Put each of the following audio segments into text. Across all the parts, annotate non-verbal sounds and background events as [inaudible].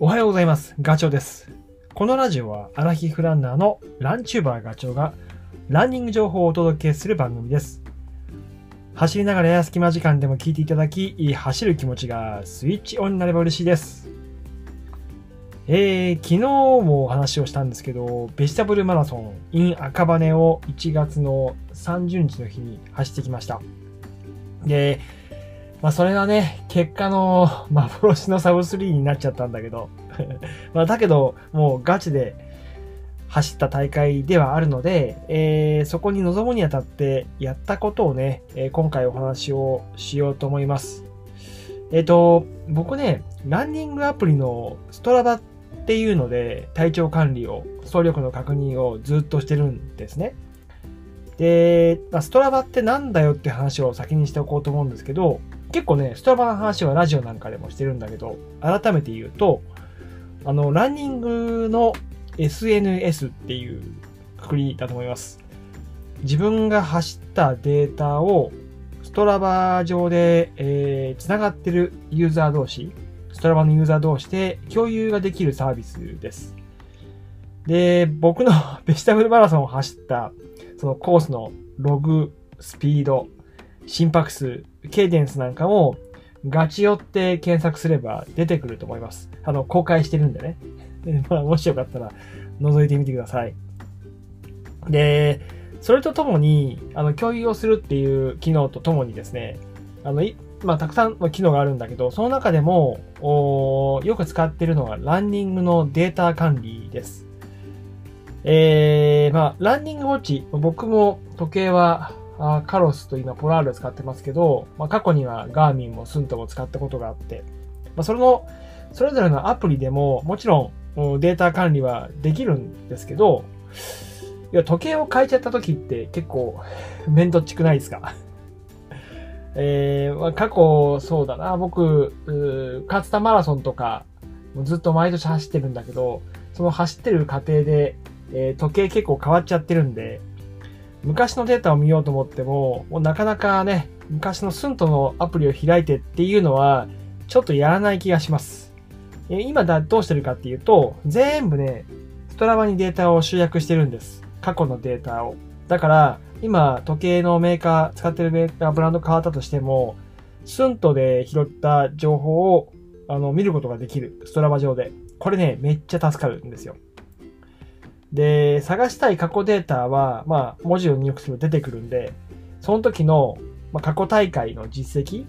おはようございます。ガチョウです。このラジオはアラヒフランナーのランチューバーガチョウがランニング情報をお届けする番組です。走りながらや隙間時間でも聞いていただき、走る気持ちがスイッチオンになれば嬉しいです。えー、昨日もお話をしたんですけど、ベジタブルマラソン in 赤羽を1月の30日の日に走ってきました。で、まあそれはね、結果の [laughs] 幻のサブ3になっちゃったんだけど、[laughs] まあだけど、もうガチで走った大会ではあるので、えーそこに臨むにあたってやったことをね、えー今回お話をしようと思います。えっ、と、僕ね、ランニングアプリのストラバっていうので体調管理を、走力の確認をずっとしてるんですね。で、まあ、ストラバってなんだよって話を先にしておこうと思うんですけど、結構ね、ストラバの話はラジオなんかでもしてるんだけど、改めて言うと、あの、ランニングの SNS っていうくくりだと思います。自分が走ったデータをストラバ上で、えー、繋がってるユーザー同士、ストラバのユーザー同士で共有ができるサービスです。で、僕の [laughs] ベジタブルマラソンを走ったそのコースのログ、スピード、心拍数、ケイデンスなんかもガチ寄って検索すれば出てくると思います。あの、公開してるんでね。[laughs] まあ、もしよかったら覗いてみてください。で、それとともに、あの、共有をするっていう機能とともにですね、あの、まあ、たくさんの機能があるんだけど、その中でも、およく使ってるのがランニングのデータ管理です。えー、まあ、ランニングウォッチ、僕も時計はあカロスと今ポラール使ってますけど、まあ、過去にはガーミンもスントも使ったことがあって、まあ、それの、それぞれのアプリでももちろんデータ管理はできるんですけど、いや、時計を変えちゃった時って結構 [laughs] 面倒っちくないですか？[laughs] えーまあ、過去、そうだな、僕、うー勝田マラソンとか、ずっと毎年走ってるんだけど、その走ってる過程で、えー時計結構変わっちゃってるんで、昔のデータを見ようと思っても、もうなかなかね、昔のスントのアプリを開いてっていうのは、ちょっとやらない気がします。今だ、どうしてるかっていうと、全部ね、ストラバにデータを集約してるんです。過去のデータを。だから、今、時計のメーカー、使ってるメーカー、ブランド変わったとしても、スントで拾った情報を、あの、見ることができる。ストラバ上で。これね、めっちゃ助かるんですよ。で、探したい過去データは、まあ、文字を入力すると出てくるんで、その時の、まあ、過去大会の実績、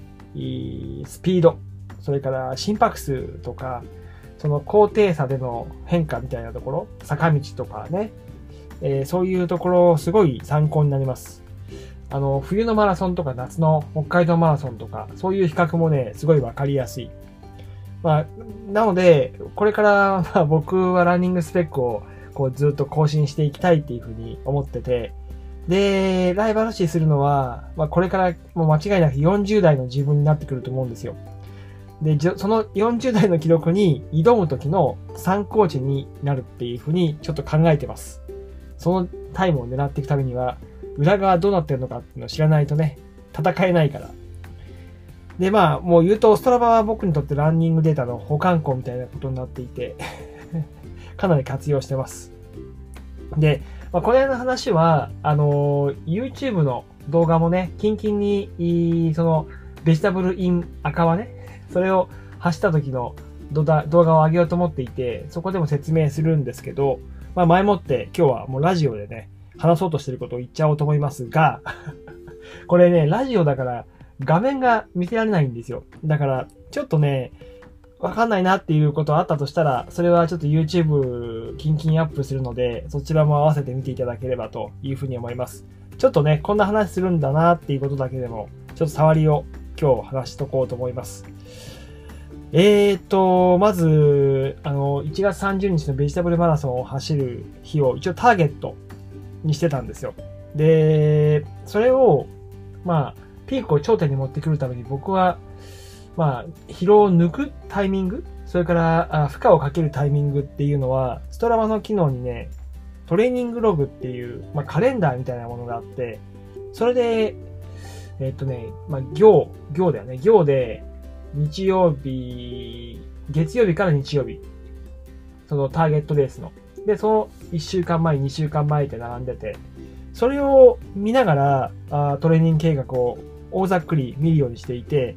スピード、それから心拍数とか、その高低差での変化みたいなところ、坂道とかね、えーそういうところすごい参考になります。あの、冬のマラソンとか夏の北海道マラソンとか、そういう比較もね、すごいわかりやすい。まあ、なので、これから、まあ、僕はランニングスペックをこうずっと更新していきたいっていうふうに思ってて、で、ライバル視するのは、まあ、これからもう間違いなく40代の自分になってくると思うんですよ。で、その40代の記録に挑む時の参考値になるっていうふうにちょっと考えてます。そのタイムを狙っていくためには、裏側どうなってるのかっていうのを知らないとね、戦えないから。で、まあ、もう言うと、ストラバは僕にとってランニングデータの保管庫みたいなことになっていて、かなり活用してます。で、まあ、これの話は、あの YouTube の動画もね、キンキンに、その、ベジタブルイン赤はね、[laughs] それを走った時の動画動画を上げようと思っていて、そこでも説明するんですけど、まあ前もって今日はもうラジオでね、話そうとしてることを言っちゃおうと思いますが、[laughs] これね、ラジオだから画面が見せられないんですよ。だから、ちょっとね、わかんないなっていうことあったとしたら、それはちょっと YouTube キンキンアップするので、そちらも合わせて見ていただければというふうに思います。ちょっとね、こんな話するんだなっていうことだけでも、ちょっと触りを今日話しとこうと思います。えーと、まず、あの、1月30日のベジタブルマラソンを走る日を一応ターゲットにしてたんですよ。で、それを、まあ、ピークを頂点に持ってくるために僕は、まあ、疲労を抜くタイミング、それからあ負荷をかけるタイミングっていうのは、ストラバの機能にね、トレーニングログっていう、まあ、カレンダーみたいなものがあって、それで、えっとね、まあ、行、行だよね。行で、日曜日、月曜日から日曜日、そのターゲットレースの。で、その1週間前、2週間前って並んでて、それを見ながらあトレーニング計画を大ざっくり見るようにしていて、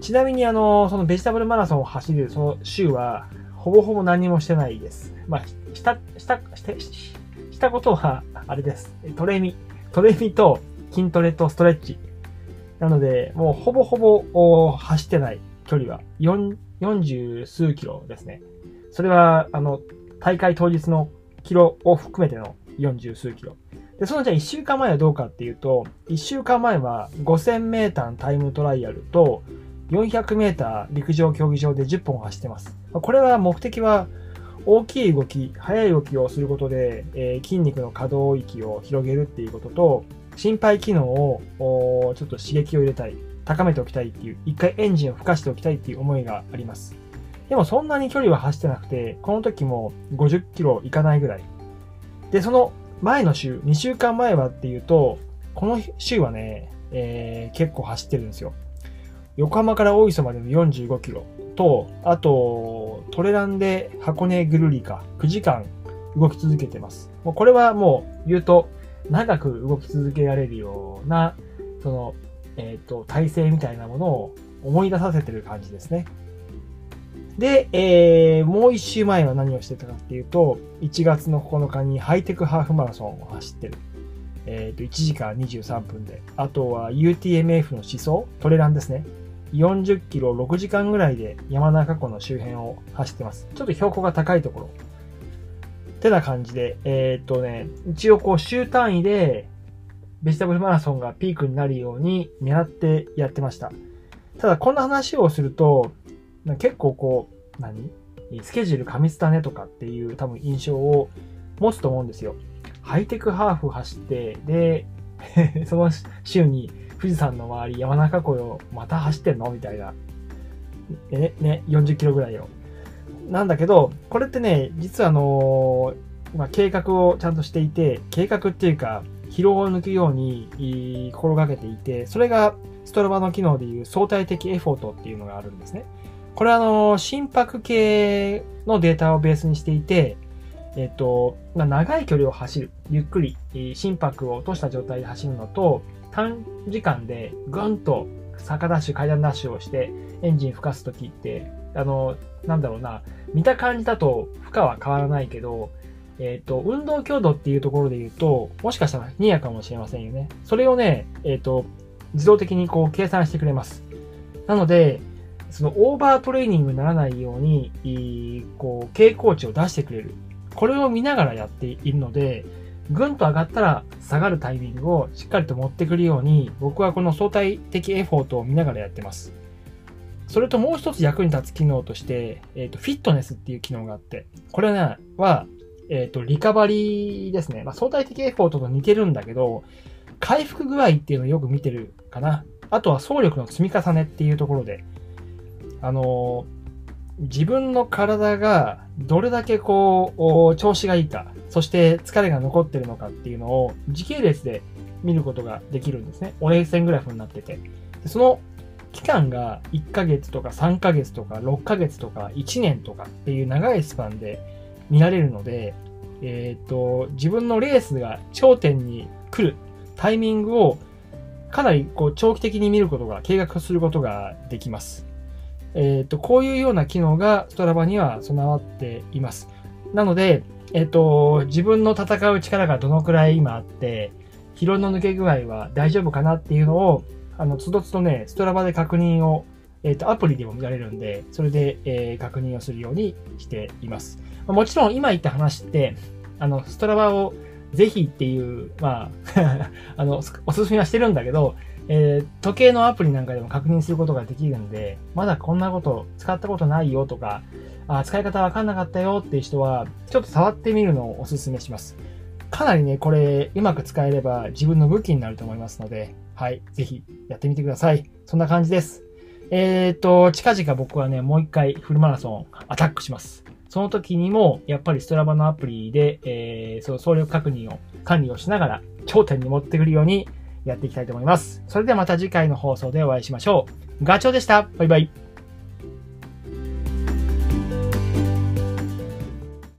ちなみにあの、そのベジタブルマラソンを走るその週は、ほぼほぼ何もしてないです。まあ、した、した、して、したことは、あれです。トレミ。トレミと筋トレとストレッチ。なので、もうほぼほぼ走ってない距離は40数キロですね。それは、あの、大会当日のキロを含めての40数キロ。で、そのじゃあ1週間前はどうかっていうと、1週間前は5000メーターのタイムトライアルと400メーター陸上競技場で10本走ってます。これは目的は大きい動き、速い動きをすることで、えー、筋肉の可動域を広げるっていうことと、心肺機能をちょっと刺激を入れたい、高めておきたいっていう、一回エンジンを吹かしておきたいっていう思いがあります。でもそんなに距離は走ってなくて、この時も50キロいかないぐらい。で、その前の週、2週間前はっていうと、この週はね、えー、結構走ってるんですよ。横浜から大磯までの45キロと、あと、トレランで箱根ぐるりか9時間動き続けてます。もうこれはもう言うと、長く動き続けられるような、その、えっ、ー、と、体制みたいなものを思い出させてる感じですね。で、えー、もう一週前は何をしてたかっていうと、1月の9日にハイテクハーフマラソンを走ってる。えっ、ー、と、1時間23分で。あとは UTMF の思想、トレランですね。40キロ6時間ぐらいで山中湖の周辺を走ってます。ちょっと標高が高いところ。ってな感じで、えー、っとね、一応こう週単位でベジタブルマラソンがピークになるように狙ってやってました。ただこんな話をすると、結構こう、何？スケジュール過密だねとかっていう多分印象を持つと思うんですよ。ハイテクハーフ走って、で、[laughs] その週に富士山の周り、山中湖をまた走ってんの？みたいな。ね、ね、40キロぐらいを。なんだけど、これってね、実はあのー、まあ、計画をちゃんとしていて、計画っていうか、疲労を抜くように心がけていて、それがストラバの機能でいう相対的エフォートっていうのがあるんですね。これはあの、心拍計のデータをベースにしていて、えっと、ま、長い距離を走る、ゆっくり心拍を落とした状態で走るのと、短時間でぐんと坂ダッシュ、階段ダッシュをしてエンジン吹かすときって、あの、なんだろうな、見た感じだと負荷は変わらないけど、えっ、ー、と、運動強度っていうところで言うと、もしかしたら2やかもしれませんよね。それをね、えっ、ー、と、自動的にこう計算してくれます。なので、そのオーバートレーニングにならないように、こう、傾向値を出してくれる。これを見ながらやっているので、ぐんと上がったら下がるタイミングをしっかりと持ってくるように、僕はこの相対的エフォートを見ながらやってます。それともう一つ役に立つ機能として、えっ、ー、と、フィットネスっていう機能があって、これね、は、えっ、ー、と、リカバリーですね。まあ、相対的エフォートと似てるんだけど、回復具合っていうのをよく見てるかな。あとは総力の積み重ねっていうところで、あのー自分の体がどれだけこう、調子がいいか、そして疲れが残ってるのかっていうのを時系列で見ることができるんですね。折れ線グラフになってて。でその期間が1ヶ月とか3ヶ月とか6ヶ月とか1年とかっていう長いスパンで見られるので、えっ、ー、と、自分のレースが頂点に来るタイミングをかなりこう長期的に見ることが、計画することができます。えっ、ー、と、こういうような機能がストラバには備わっています。なので、えっ、ー、と、自分の戦う力がどのくらい今あって、疲労の抜け具合は大丈夫かなっていうのを、あの、つどつどね、ストラバで確認を、えっ、ー、と、アプリでも見られるんで、それで、えー、確認をするようにしています。もちろん今言った話って、あの、ストラバをぜひっていう、まあ [laughs] あの、おすすめはしてるんだけど、えー、時計のアプリなんかでも確認することができるんで、まだこんなこと使ったことないよとか、あ使い方わかんなかったよっていう人は、ちょっと触ってみるのをおすすめします。かなりね、これ、うまく使えれば自分の武器になると思いますので、はい、ぜひやってみてください。そんな感じです。えっ、と、近々僕はね、もう一回フルマラソンアタックします。その時にも、やっぱりストラバのアプリで、えー、その総力確認を、管理をしながら、頂点に持ってくるようにやっていきたいと思います。それではまた次回の放送でお会いしましょう。ガチョウでした。バイバイ。